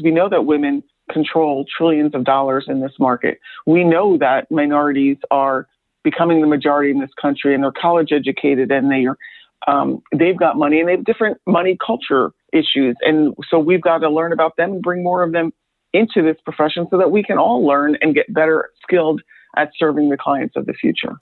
We know that women control trillions of dollars in this market. We know that minorities are becoming the majority in this country and they're college educated and they are um, they've got money and they have different money culture issues. And so we've got to learn about them and bring more of them into this profession so that we can all learn and get better skilled at serving the clients of the future.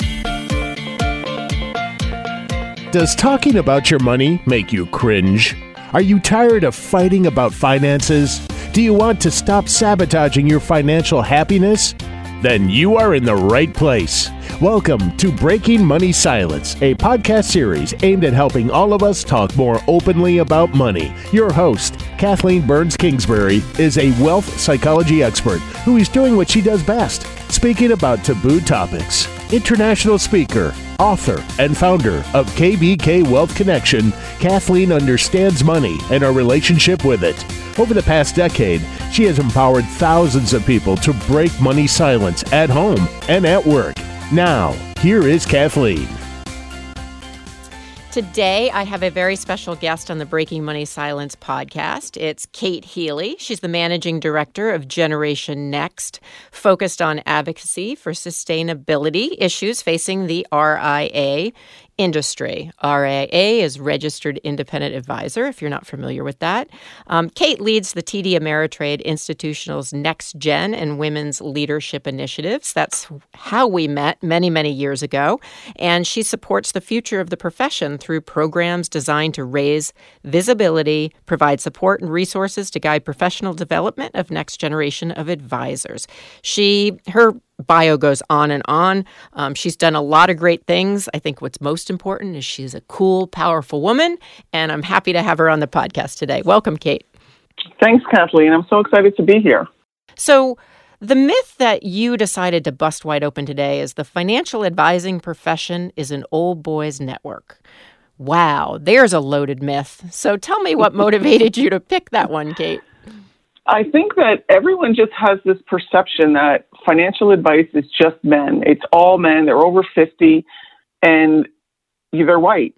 Does talking about your money make you cringe? Are you tired of fighting about finances? Do you want to stop sabotaging your financial happiness? Then you are in the right place. Welcome to Breaking Money Silence, a podcast series aimed at helping all of us talk more openly about money. Your host, Kathleen Burns Kingsbury, is a wealth psychology expert who is doing what she does best speaking about taboo topics. International speaker, author, and founder of KBK Wealth Connection, Kathleen understands money and our relationship with it. Over the past decade, she has empowered thousands of people to break money silence at home and at work. Now, here is Kathleen. Today, I have a very special guest on the Breaking Money Silence podcast. It's Kate Healy. She's the managing director of Generation Next, focused on advocacy for sustainability issues facing the RIA industry. RIA is Registered Independent Advisor, if you're not familiar with that. Um, Kate leads the TD Ameritrade Institutional's Next Gen and Women's Leadership Initiatives. That's how we met many, many years ago. And she supports the future of the profession through programs designed to raise visibility, provide support and resources to guide professional development of next generation of advisors. She her bio goes on and on. Um, she's done a lot of great things. I think what's most important is she's a cool, powerful woman, and I'm happy to have her on the podcast today. Welcome, Kate. Thanks, Kathleen. I'm so excited to be here. So, the myth that you decided to bust wide open today is the financial advising profession is an old boys network. Wow, there's a loaded myth. So tell me what motivated you to pick that one, Kate. I think that everyone just has this perception that financial advice is just men. It's all men. They're over 50 and they're white.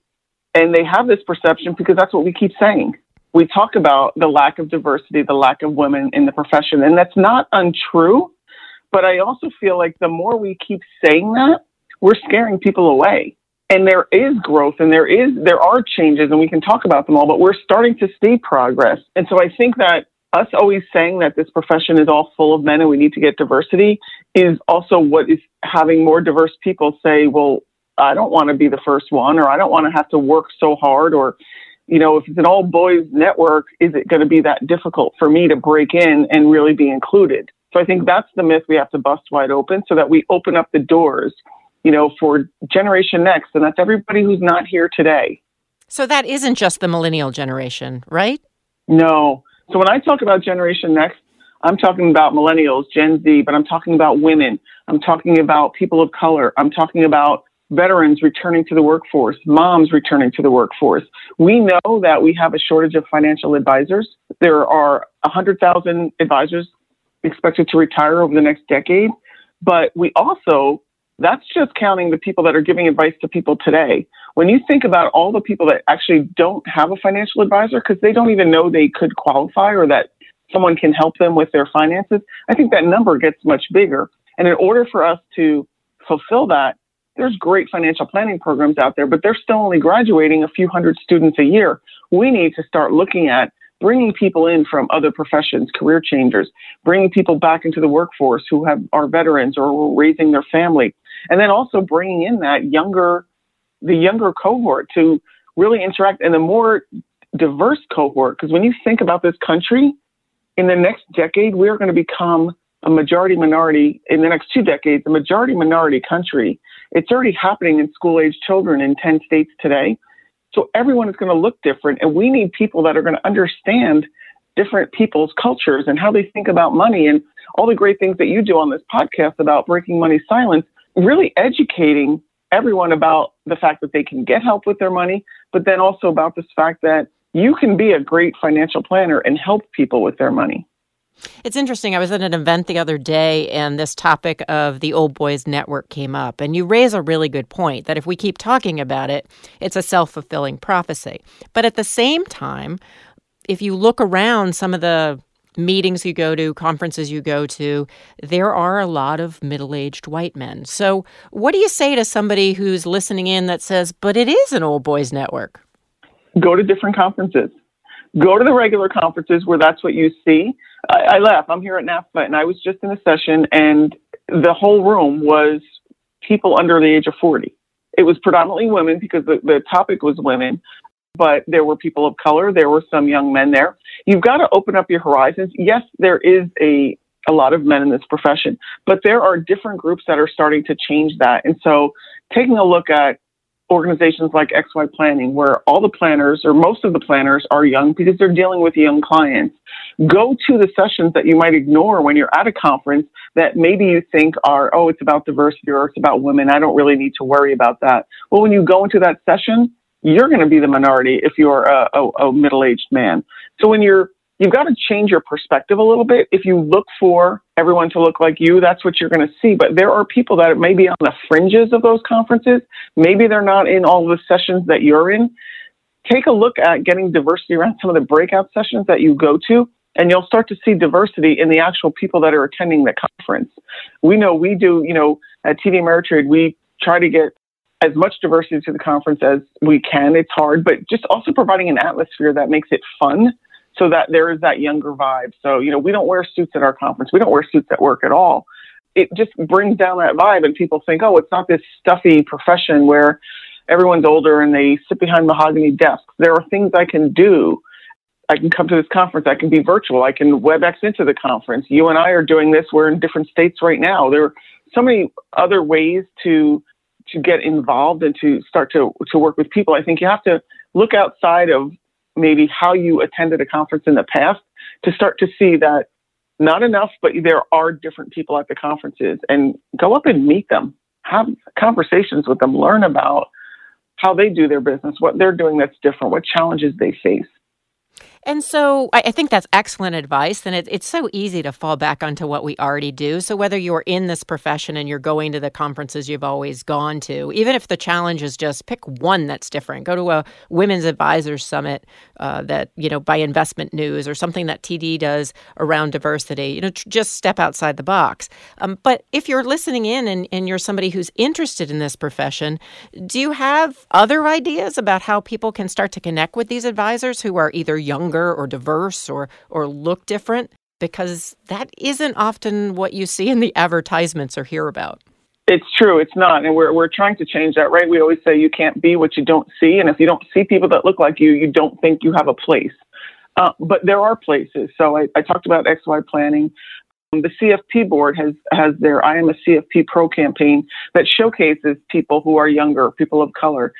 And they have this perception because that's what we keep saying. We talk about the lack of diversity, the lack of women in the profession, and that's not untrue. But I also feel like the more we keep saying that, we're scaring people away. And there is growth and there is there are changes and we can talk about them all, but we're starting to see progress. And so I think that us always saying that this profession is all full of men and we need to get diversity is also what is having more diverse people say, well, I don't want to be the first one, or I don't want to have to work so hard, or, you know, if it's an all boys network, is it going to be that difficult for me to break in and really be included? So I think that's the myth we have to bust wide open so that we open up the doors, you know, for Generation Next, and that's everybody who's not here today. So that isn't just the millennial generation, right? No, so when I talk about Generation Next, I'm talking about millennials, Gen Z, but I'm talking about women. I'm talking about people of color. I'm talking about veterans returning to the workforce, moms returning to the workforce. We know that we have a shortage of financial advisors. There are 100,000 advisors expected to retire over the next decade, but we also that's just counting the people that are giving advice to people today. When you think about all the people that actually don't have a financial advisor because they don't even know they could qualify or that someone can help them with their finances, I think that number gets much bigger. And in order for us to fulfill that, there's great financial planning programs out there, but they're still only graduating a few hundred students a year. We need to start looking at bringing people in from other professions, career changers, bringing people back into the workforce who have are veterans or raising their family, and then also bringing in that younger, the younger cohort to really interact and the more diverse cohort. Because when you think about this country, in the next decade, we are going to become a majority minority in the next two decades, a majority minority country. It's already happening in school age children in 10 states today. So everyone is going to look different. And we need people that are going to understand different people's cultures and how they think about money and all the great things that you do on this podcast about breaking money silence really educating everyone about the fact that they can get help with their money, but then also about this fact that you can be a great financial planner and help people with their money. It's interesting. I was at an event the other day and this topic of the Old Boys Network came up. And you raise a really good point that if we keep talking about it, it's a self fulfilling prophecy. But at the same time, if you look around some of the meetings you go to, conferences you go to, there are a lot of middle aged white men. So, what do you say to somebody who's listening in that says, but it is an old boys network? Go to different conferences. Go to the regular conferences where that's what you see. I, I laugh. I'm here at NAPFA and I was just in a session and the whole room was people under the age of 40. It was predominantly women because the, the topic was women, but there were people of color. There were some young men there. You've got to open up your horizons. Yes, there is a, a lot of men in this profession, but there are different groups that are starting to change that. And so taking a look at organizations like XY Planning, where all the planners or most of the planners are young because they're dealing with young clients. Go to the sessions that you might ignore when you're at a conference that maybe you think are, oh, it's about diversity or it's about women. I don't really need to worry about that. Well, when you go into that session, you're going to be the minority if you're a, a, a middle aged man. So when you're you've got to change your perspective a little bit. If you look for everyone to look like you, that's what you're going to see. But there are people that may be on the fringes of those conferences. Maybe they're not in all the sessions that you're in. Take a look at getting diversity around some of the breakout sessions that you go to, and you'll start to see diversity in the actual people that are attending the conference. We know we do, you know, at TD Ameritrade, we try to get as much diversity to the conference as we can. It's hard, but just also providing an atmosphere that makes it fun so that there is that younger vibe. So, you know, we don't wear suits at our conference. We don't wear suits at work at all. It just brings down that vibe and people think, oh, it's not this stuffy profession where everyone's older and they sit behind mahogany desks. There are things I can do. I can come to this conference. I can be virtual. I can WebEx into the conference. You and I are doing this. We're in different states right now. There are so many other ways to to get involved and to start to to work with people. I think you have to look outside of maybe how you attended a conference in the past to start to see that not enough, but there are different people at the conferences and go up and meet them, have conversations with them, learn about how they do their business, what they're doing that's different, what challenges they face. And so I, I think that's excellent advice. And it, it's so easy to fall back onto what we already do. So whether you're in this profession and you're going to the conferences you've always gone to, even if the challenge is just pick one that's different, go to a women's advisors summit uh, that, you know, by investment news or something that TD does around diversity, you know, tr- just step outside the box. Um, but if you're listening in and, and you're somebody who's interested in this profession, do you have other ideas about how people can start to connect with these advisors who are either young younger or diverse or or look different because that isn't often what you see in the advertisements or hear about. It's true. It's not. And we're, we're trying to change that, right? We always say you can't be what you don't see. And if you don't see people that look like you, you don't think you have a place. Uh, but there are places. So I, I talked about XY planning. Um, the CFP board has, has their I am a CFP pro campaign that showcases people who are younger, people of color.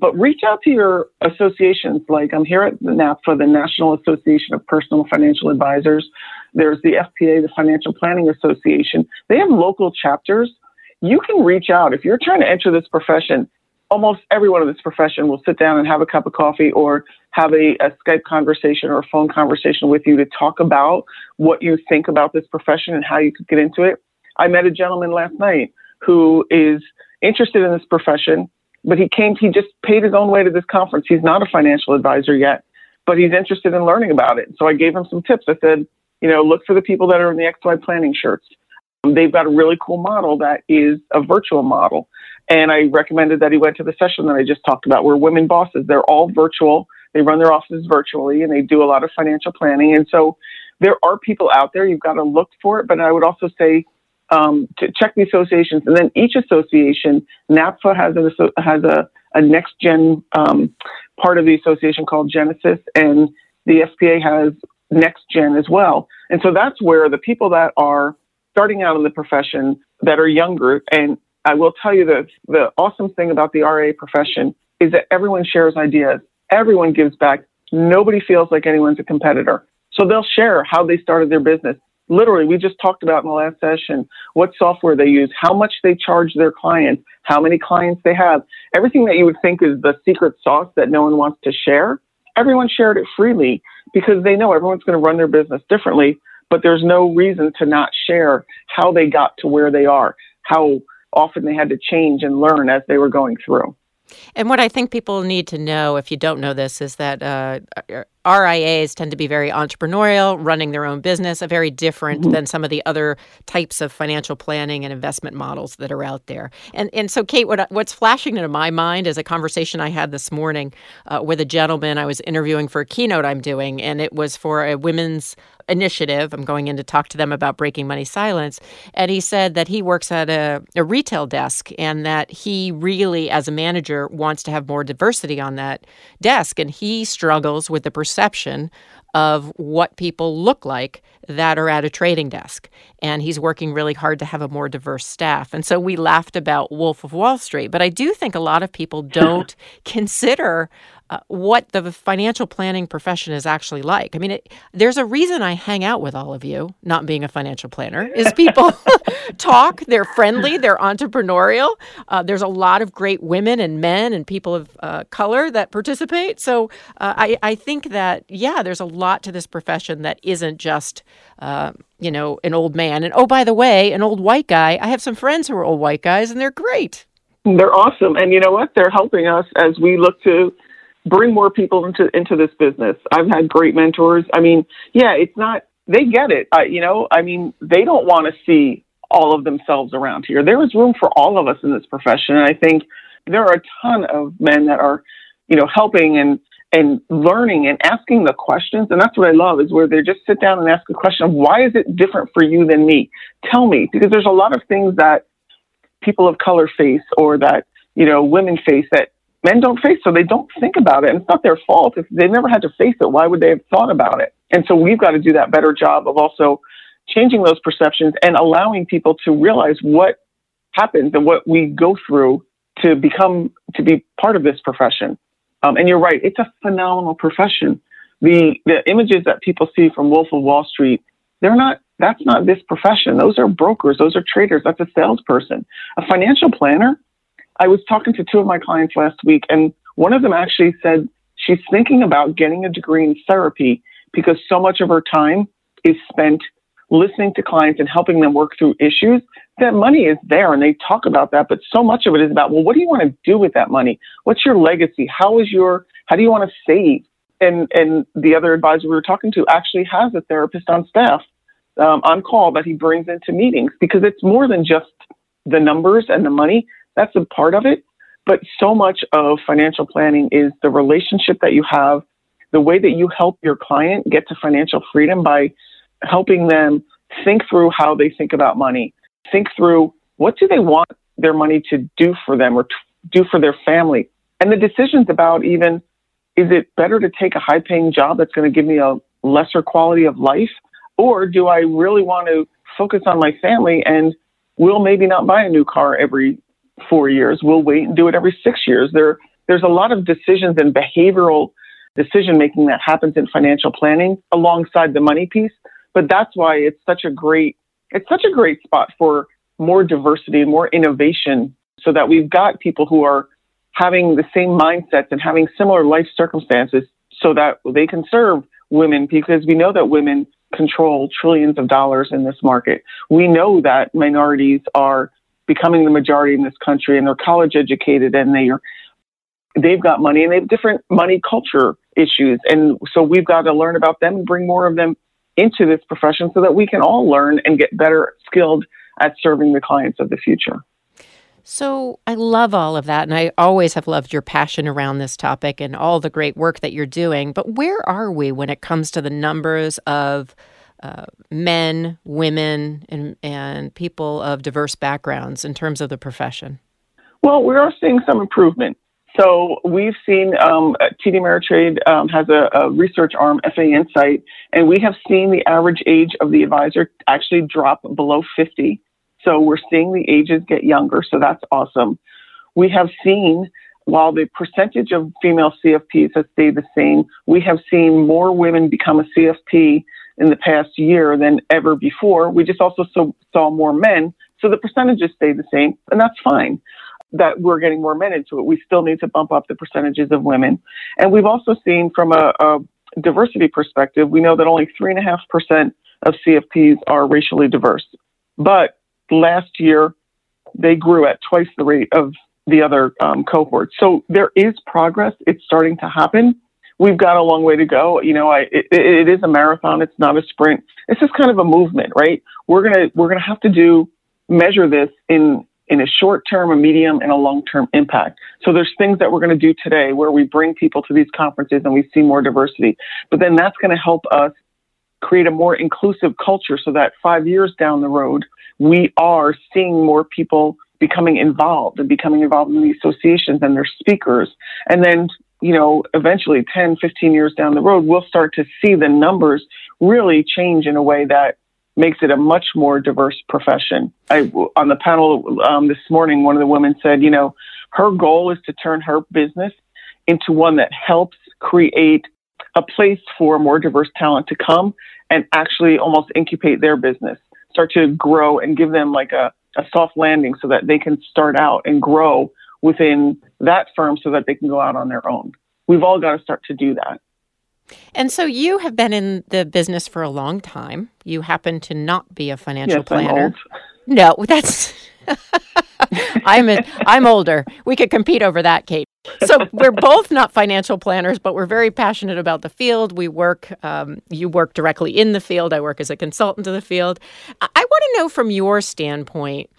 But reach out to your associations. Like I'm here at the NAPFA, the National Association of Personal Financial Advisors. There's the FPA, the Financial Planning Association. They have local chapters. You can reach out. If you're trying to enter this profession, almost everyone in this profession will sit down and have a cup of coffee or have a, a, Skype conversation or a phone conversation with you to talk about what you think about this profession and how you could get into it. I met a gentleman last night who is interested in this profession but he came, he just paid his own way to this conference. He's not a financial advisor yet, but he's interested in learning about it. So I gave him some tips. I said, you know, look for the people that are in the XY planning shirts. Um, they've got a really cool model that is a virtual model. And I recommended that he went to the session that I just talked about where women bosses, they're all virtual. They run their offices virtually and they do a lot of financial planning. And so there are people out there. You've got to look for it. But I would also say um, to check the associations, and then each association, NAPFA has a has a, a next gen um, part of the association called Genesis, and the FPA has next gen as well. And so that's where the people that are starting out in the profession that are younger, and I will tell you that the awesome thing about the RIA profession is that everyone shares ideas, everyone gives back, nobody feels like anyone's a competitor. So they'll share how they started their business literally we just talked about in the last session what software they use how much they charge their clients how many clients they have. Everything that you would think is the secret sauce that no one wants to share everyone shared it freely because they know everyone's going to run their business differently but there's no reason to not share how they got to where they are how often they had to change and learn as they were going through. And what I think people need to know, if you don't know this, is that uh, RIAs tend to be very entrepreneurial, running their own business, a very different mm-hmm. than some of the other types of financial planning and investment models that are out there. And and so, Kate, what what's flashing into my mind is a conversation I had this morning uh, with a gentleman I was interviewing for a keynote I'm doing, and it was for a women's initiative. I'm going in to talk to them about breaking money silence. And he said that he works at a, a retail desk and that he really, as a manager, wants to have more diversity on that desk. And he struggles with the perception of what people look like that are at a trading desk. And he's working really hard to have a more diverse staff. And so we laughed about Wolf of Wall Street. But I do think a lot of people don't consider uh, what the financial planning profession is actually like. I mean, it, there's a reason I hang out with all of you, not being a financial planner, is people talk, they're friendly, they're entrepreneurial. Uh, there's a lot of great women and men and people of uh, color that participate. So uh, I, I think that, yeah, there's a lot to this profession that isn't just, uh, you know, an old man. And oh, by the way, an old white guy. I have some friends who are old white guys, and they're great. They're awesome. And you know what? They're helping us as we look to bring more people into into this business. I've had great mentors. I mean, yeah, it's not they get it. Uh, you know, I mean, they don't want to see all of themselves around here. There is room for all of us in this profession, and I think there are a ton of men that are, you know, helping and and learning and asking the questions. And that's what I love is where they just sit down and ask a question of why is it different for you than me? Tell me, because there's a lot of things that people of color face or that you know women face that men don't face, so they don't think about it. And it's not their fault. If they never had to face it, why would they have thought about it? And so we've got to do that better job of also changing those perceptions and allowing people to realize what happens and what we go through to become to be part of this profession. Um, and you're right; it's a phenomenal profession. The the images that people see from Wolf of Wall Street, they're not. That's not this profession. Those are brokers. Those are traders. That's a salesperson. A financial planner I was talking to two of my clients last week, and one of them actually said she's thinking about getting a degree in therapy because so much of her time is spent listening to clients and helping them work through issues. That money is there and they talk about that, but so much of it is about, well, what do you want to do with that money? What's your legacy? How is your, how do you want to save? And, and the other advisor we were talking to actually has a therapist on staff um, on call that he brings into meetings because it's more than just the numbers and the money. That's a part of it. But so much of financial planning is the relationship that you have, the way that you help your client get to financial freedom by helping them think through how they think about money, think through what do they want their money to do for them or do for their family. And the decisions about even is it better to take a high paying job that's going to give me a lesser quality of life? Or do I really want to focus on my family and will maybe not buy a new car every four years. We'll wait and do it every six years. There, there's a lot of decisions and behavioral decision making that happens in financial planning alongside the money piece. But that's why it's such a great, it's such a great spot for more diversity and more innovation so that we've got people who are having the same mindsets and having similar life circumstances so that they can serve women because we know that women control trillions of dollars in this market. We know that minorities are becoming the majority in this country and they're college educated and they are they've got money and they have different money culture issues and so we've got to learn about them and bring more of them into this profession so that we can all learn and get better skilled at serving the clients of the future so I love all of that. And I always have loved your passion around this topic and all the great work that you're doing. But where are we when it comes to the numbers of uh, men, women, and, and people of diverse backgrounds in terms of the profession? Well, we are seeing some improvement. So we've seen um, TD Ameritrade um, has a, a, research arm, FA Insight, and we have seen the average age of the advisor actually drop below 50. So we're seeing the ages get younger. So that's awesome. We have seen, while the percentage of female CFPs has stayed the same, we have seen more women become a CFP in the past year than ever before. We just also so, saw more men. So the percentages stay the same, and that's fine that we're getting more men into it. We still need to bump up the percentages of women. And we've also seen from a, a diversity perspective, we know that only 3.5% of CFPs are racially diverse. But last year, they grew at twice the rate of the other um, cohorts. So there is progress. It's starting to happen. We've got a long way to go. You know, I, it, it is a marathon. It's not a sprint. It's just kind of a movement, right? We're going to, we're to have to do, measure this in, in a short term, a medium, and a long term impact. So there's things that we're going to do today where we bring people to these conferences and we see more diversity. But then that's going to help us create a more inclusive culture so that five years down the road, we are seeing more people becoming involved and becoming involved in the associations and their speakers. And then, you know, eventually 10, 15 years down the road, we'll start to see the numbers really change in a way that makes it a much more diverse profession. I, on the panel um, this morning, one of the women said, you know, her goal is to turn her business into one that helps create a place for more diverse talent to come and actually almost incubate their business, start to grow and give them like a, a soft landing so that they can start out and grow within that firm so that they can go out on their own. We've all got to start to do that. And so you have been in the business for a long time. You happen to not be a financial yes, planner. No, that's I'm a, I'm older. We could compete over that, Kate. So we're both not financial planners, but we're very passionate about the field. We work. Um, you work directly in the field. I work as a consultant to the field. I, I want to know from your standpoint.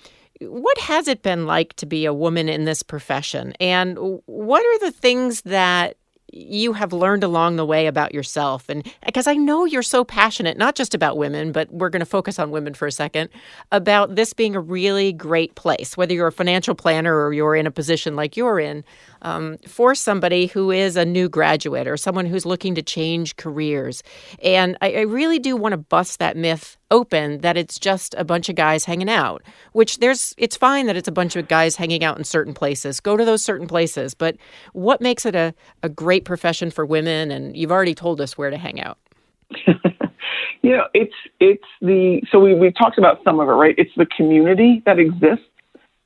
What has it been like to be a woman in this profession? And what are the things that you have learned along the way about yourself and because I know you're so passionate not just about women but we're going to focus on women for a second about this being a really great place whether you're a financial planner or you're in a position like you're in um, for somebody who is a new graduate or someone who's looking to change careers and I, I really do want to bust that myth open that it's just a bunch of guys hanging out which there's it's fine that it's a bunch of guys hanging out in certain places. Go to those certain places. But what makes it a, a great profession for women? And you've already told us where to hang out. You know it's it's the so we we talked about some of it right? It's the community that exists.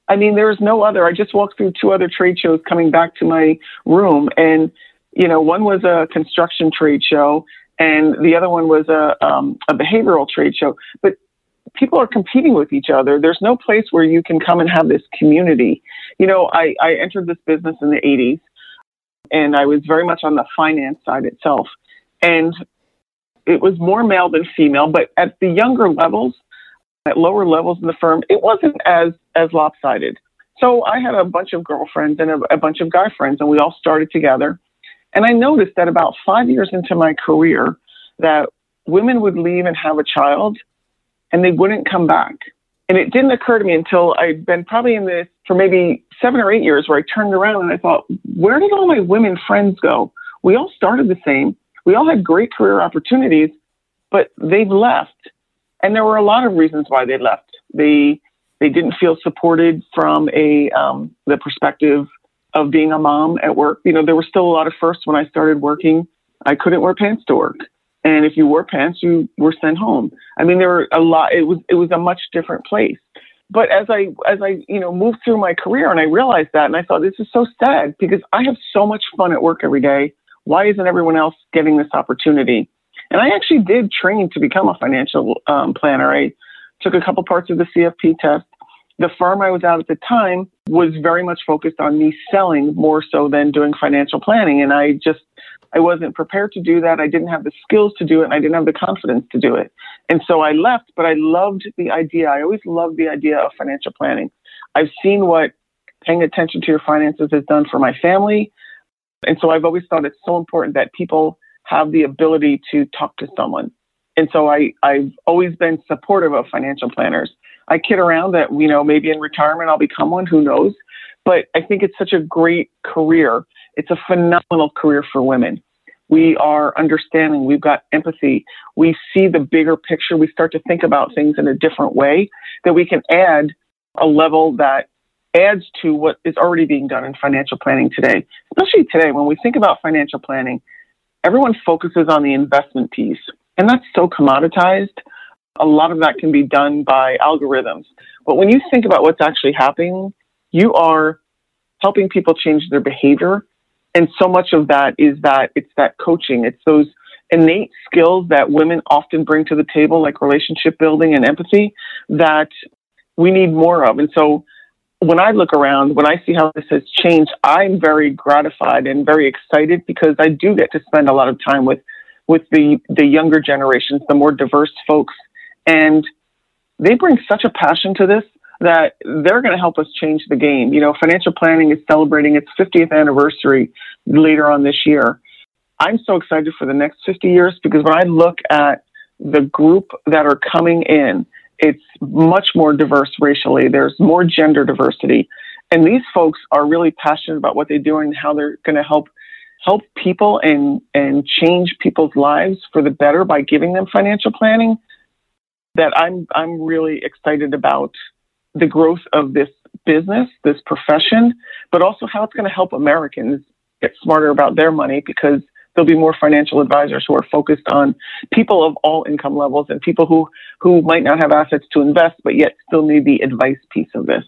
I mean there is no other. I just walked through two other trade shows coming back to my room. And you know one was a construction trade show and the other one was a, um, a behavioral trade show. But people are competing with each other. There's no place where you can come and have this community. You know, I, I entered this business in the 80s, and I was very much on the finance side itself. And it was more male than female, but at the younger levels, at lower levels in the firm, it wasn't as as lopsided. So I had a bunch of girlfriends and a, a bunch of guy friends, and we all started together. And I noticed that about five years into my career, that women would leave and have a child and they wouldn't come back. And it didn't occur to me until I'd been probably in this for maybe seven or eight years where I turned around and I thought, where did all my women friends go? We all started the same. We all had great career opportunities, but they've left. And there were a lot of reasons why they left. They they didn't feel supported from a um, the perspective of being a mom at work. You know, there were still a lot of firsts when I started working. I couldn't wear pants to work. And if you wore pants, you were sent home. I mean, there were a lot, it was, it was a much different place. But as I, as I, you know, moved through my career and I realized that and I thought, this is so sad because I have so much fun at work every day. Why isn't everyone else getting this opportunity? And I actually did train to become a financial um, planner. I took a couple parts of the CFP test the firm I was at at the time was very much focused on me selling more so than doing financial planning. And I just, I wasn't prepared to do that. I didn't have the skills to do it and I didn't have the confidence to do it. And so I left, but I loved the idea. I always loved the idea of financial planning. I've seen what paying attention to your finances has done for my family. And so I've always thought it's so important that people have the ability to talk to someone. And so I, I've always been supportive of financial planners. I kid around that, you know, maybe in retirement I'll become one, who knows? But I think it's such a great career. It's a phenomenal career for women. We are understanding, we've got empathy, we see the bigger picture, we start to think about things in a different way, that we can add a level that adds to what is already being done in financial planning today. Especially today, when we think about financial planning, everyone focuses on the investment piece, and that's so commoditized a lot of that can be done by algorithms. But when you think about what's actually happening, you are helping people change their behavior. And so much of that is that it's that coaching. It's those innate skills that women often bring to the table, like relationship building and empathy, that we need more of. And so when I look around, when I see how this has changed, I'm very gratified and very excited because I do get to spend a lot of time with with the the younger generations, the more diverse folks, and they bring such a passion to this that they're going to help us change the game. You know, financial planning is celebrating its 50th anniversary later on this year. I'm so excited for the next 50 years because when I look at the group that are coming in, it's much more diverse racially. There's more gender diversity. And these folks are really passionate about what they're doing and how they're going to help help people and and change people's lives for the better by giving them financial planning that I'm I'm really excited about the growth of this business, this profession, but also how it's going to help Americans get smarter about their money because there'll be more financial advisors who are focused on people of all income levels and people who, who might not have assets to invest, but yet still need the advice piece of this.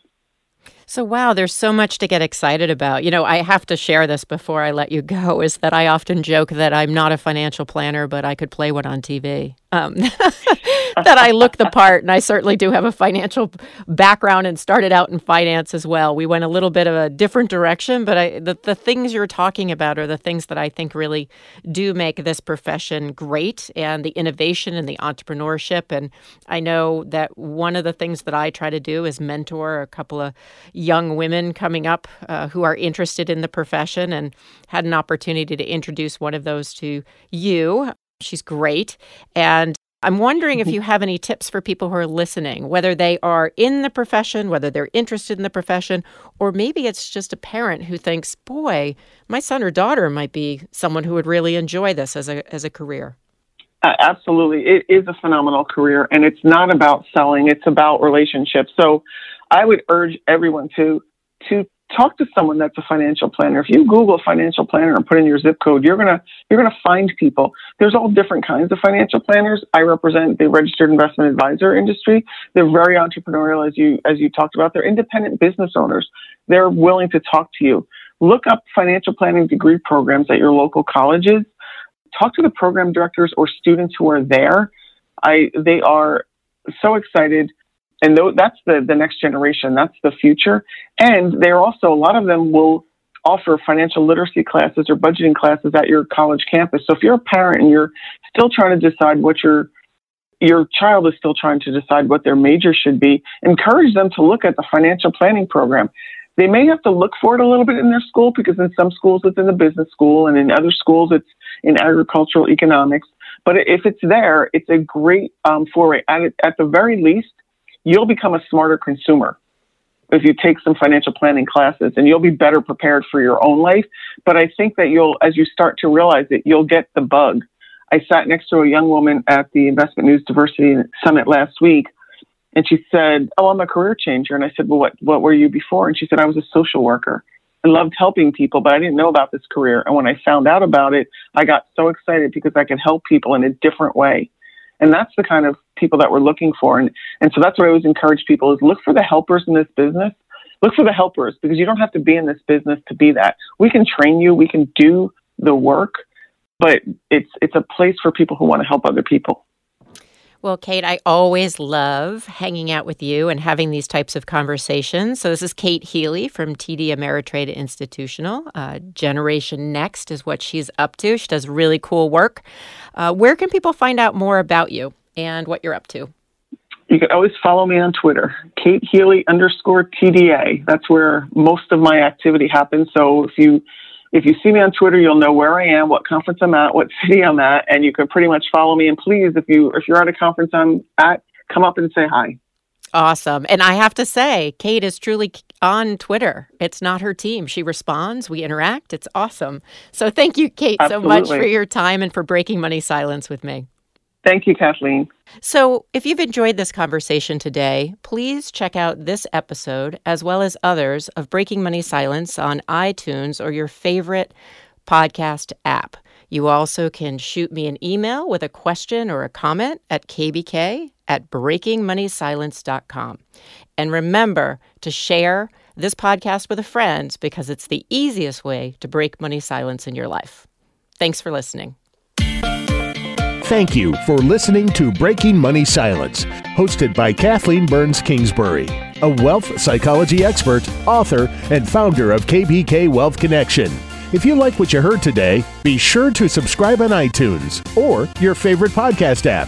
So, wow, there's so much to get excited about. You know, I have to share this before I let you go is that I often joke that I'm not a financial planner, but I could play one on TV. Um, that I look the part, and I certainly do have a financial background and started out in finance as well. We went a little bit of a different direction, but I, the, the things you're talking about are the things that I think really do make this profession great and the innovation and the entrepreneurship. And I know that one of the things that I try to do is mentor a couple of young women coming up uh, who are interested in the profession and had an opportunity to introduce one of those to you. She's great. And I'm wondering if mm-hmm. you have any tips for people who are listening, whether they are in the profession, whether they're interested in the profession, or maybe it's just a parent who thinks, boy, my son or daughter might be someone who would really enjoy this as a, as a career. Uh, absolutely. It is a phenomenal career, and it's not about selling, it's about relationships. So I would urge everyone to to talk to someone that's a financial planner. If you Google financial planner and put in your zip code, you're gonna you're gonna find people. There's all different kinds of financial planners. I represent the registered investment advisor industry. They're very entrepreneurial, as you as you talked about. They're independent business owners. They're willing to talk to you. Look up financial planning degree programs at your local colleges. Talk to the program directors or students who are there. I they are so excited and th- that's the, the next generation. That's the future. And they're also, a lot of them will offer financial literacy classes or budgeting classes at your college campus. So if you're a parent and you're still trying to decide what your your child is still trying to decide what their major should be, encourage them to look at the financial planning program. They may have to look for it a little bit in their school because in some schools it's in the business school and in other schools it's in agricultural economics. But if it's there, it's a great um, foray. At, at the very least, you'll become a smarter consumer if you take some financial planning classes and you'll be better prepared for your own life. But I think that you'll, as you start to realize it, you'll get the bug. I sat next to a young woman at the Investment News Diversity Summit last week, and she said, "Oh, I'm a career changer." And I said, "Well, what what were you before?" And she said, "I was a social worker. I loved helping people, but I didn't know about this career. And when I found out about it, I got so excited because I could help people in a different way." And that's the kind of people that we're looking for. And, and so that's what I always encourage people is look for the helpers in this business. Look for the helpers because you don't have to be in this business to be that. We can train you. We can do the work, but it's, it's a place for people who want to help other people. Well, Kate, I always love hanging out with you and having these types of conversations. So, this is Kate Healy from TD Ameritrade Institutional. Uh, Generation Next is what she's up to. She does really cool work. Uh, where can people find out more about you and what you're up to? You can always follow me on Twitter, Kate Healy underscore TDA. That's where most of my activity happens. So, if you if you see me on Twitter, you'll know where I am, what conference I'm at, what city I'm at, and you can pretty much follow me. And please, if you if you're at a conference I'm at, come up and say hi. Awesome. And I have to say, Kate is truly on Twitter. It's not her team. She responds, we interact. It's awesome. So thank you, Kate, Absolutely. so much for your time and for breaking money silence with me. Thank you, Kathleen. So, if you've enjoyed this conversation today, please check out this episode as well as others of Breaking Money Silence on iTunes or your favorite podcast app. You also can shoot me an email with a question or a comment at kbk at breakingmoneysilence.com. And remember to share this podcast with a friend because it's the easiest way to break money silence in your life. Thanks for listening. Thank you for listening to Breaking Money Silence, hosted by Kathleen Burns Kingsbury, a wealth psychology expert, author, and founder of KBK Wealth Connection. If you like what you heard today, be sure to subscribe on iTunes or your favorite podcast app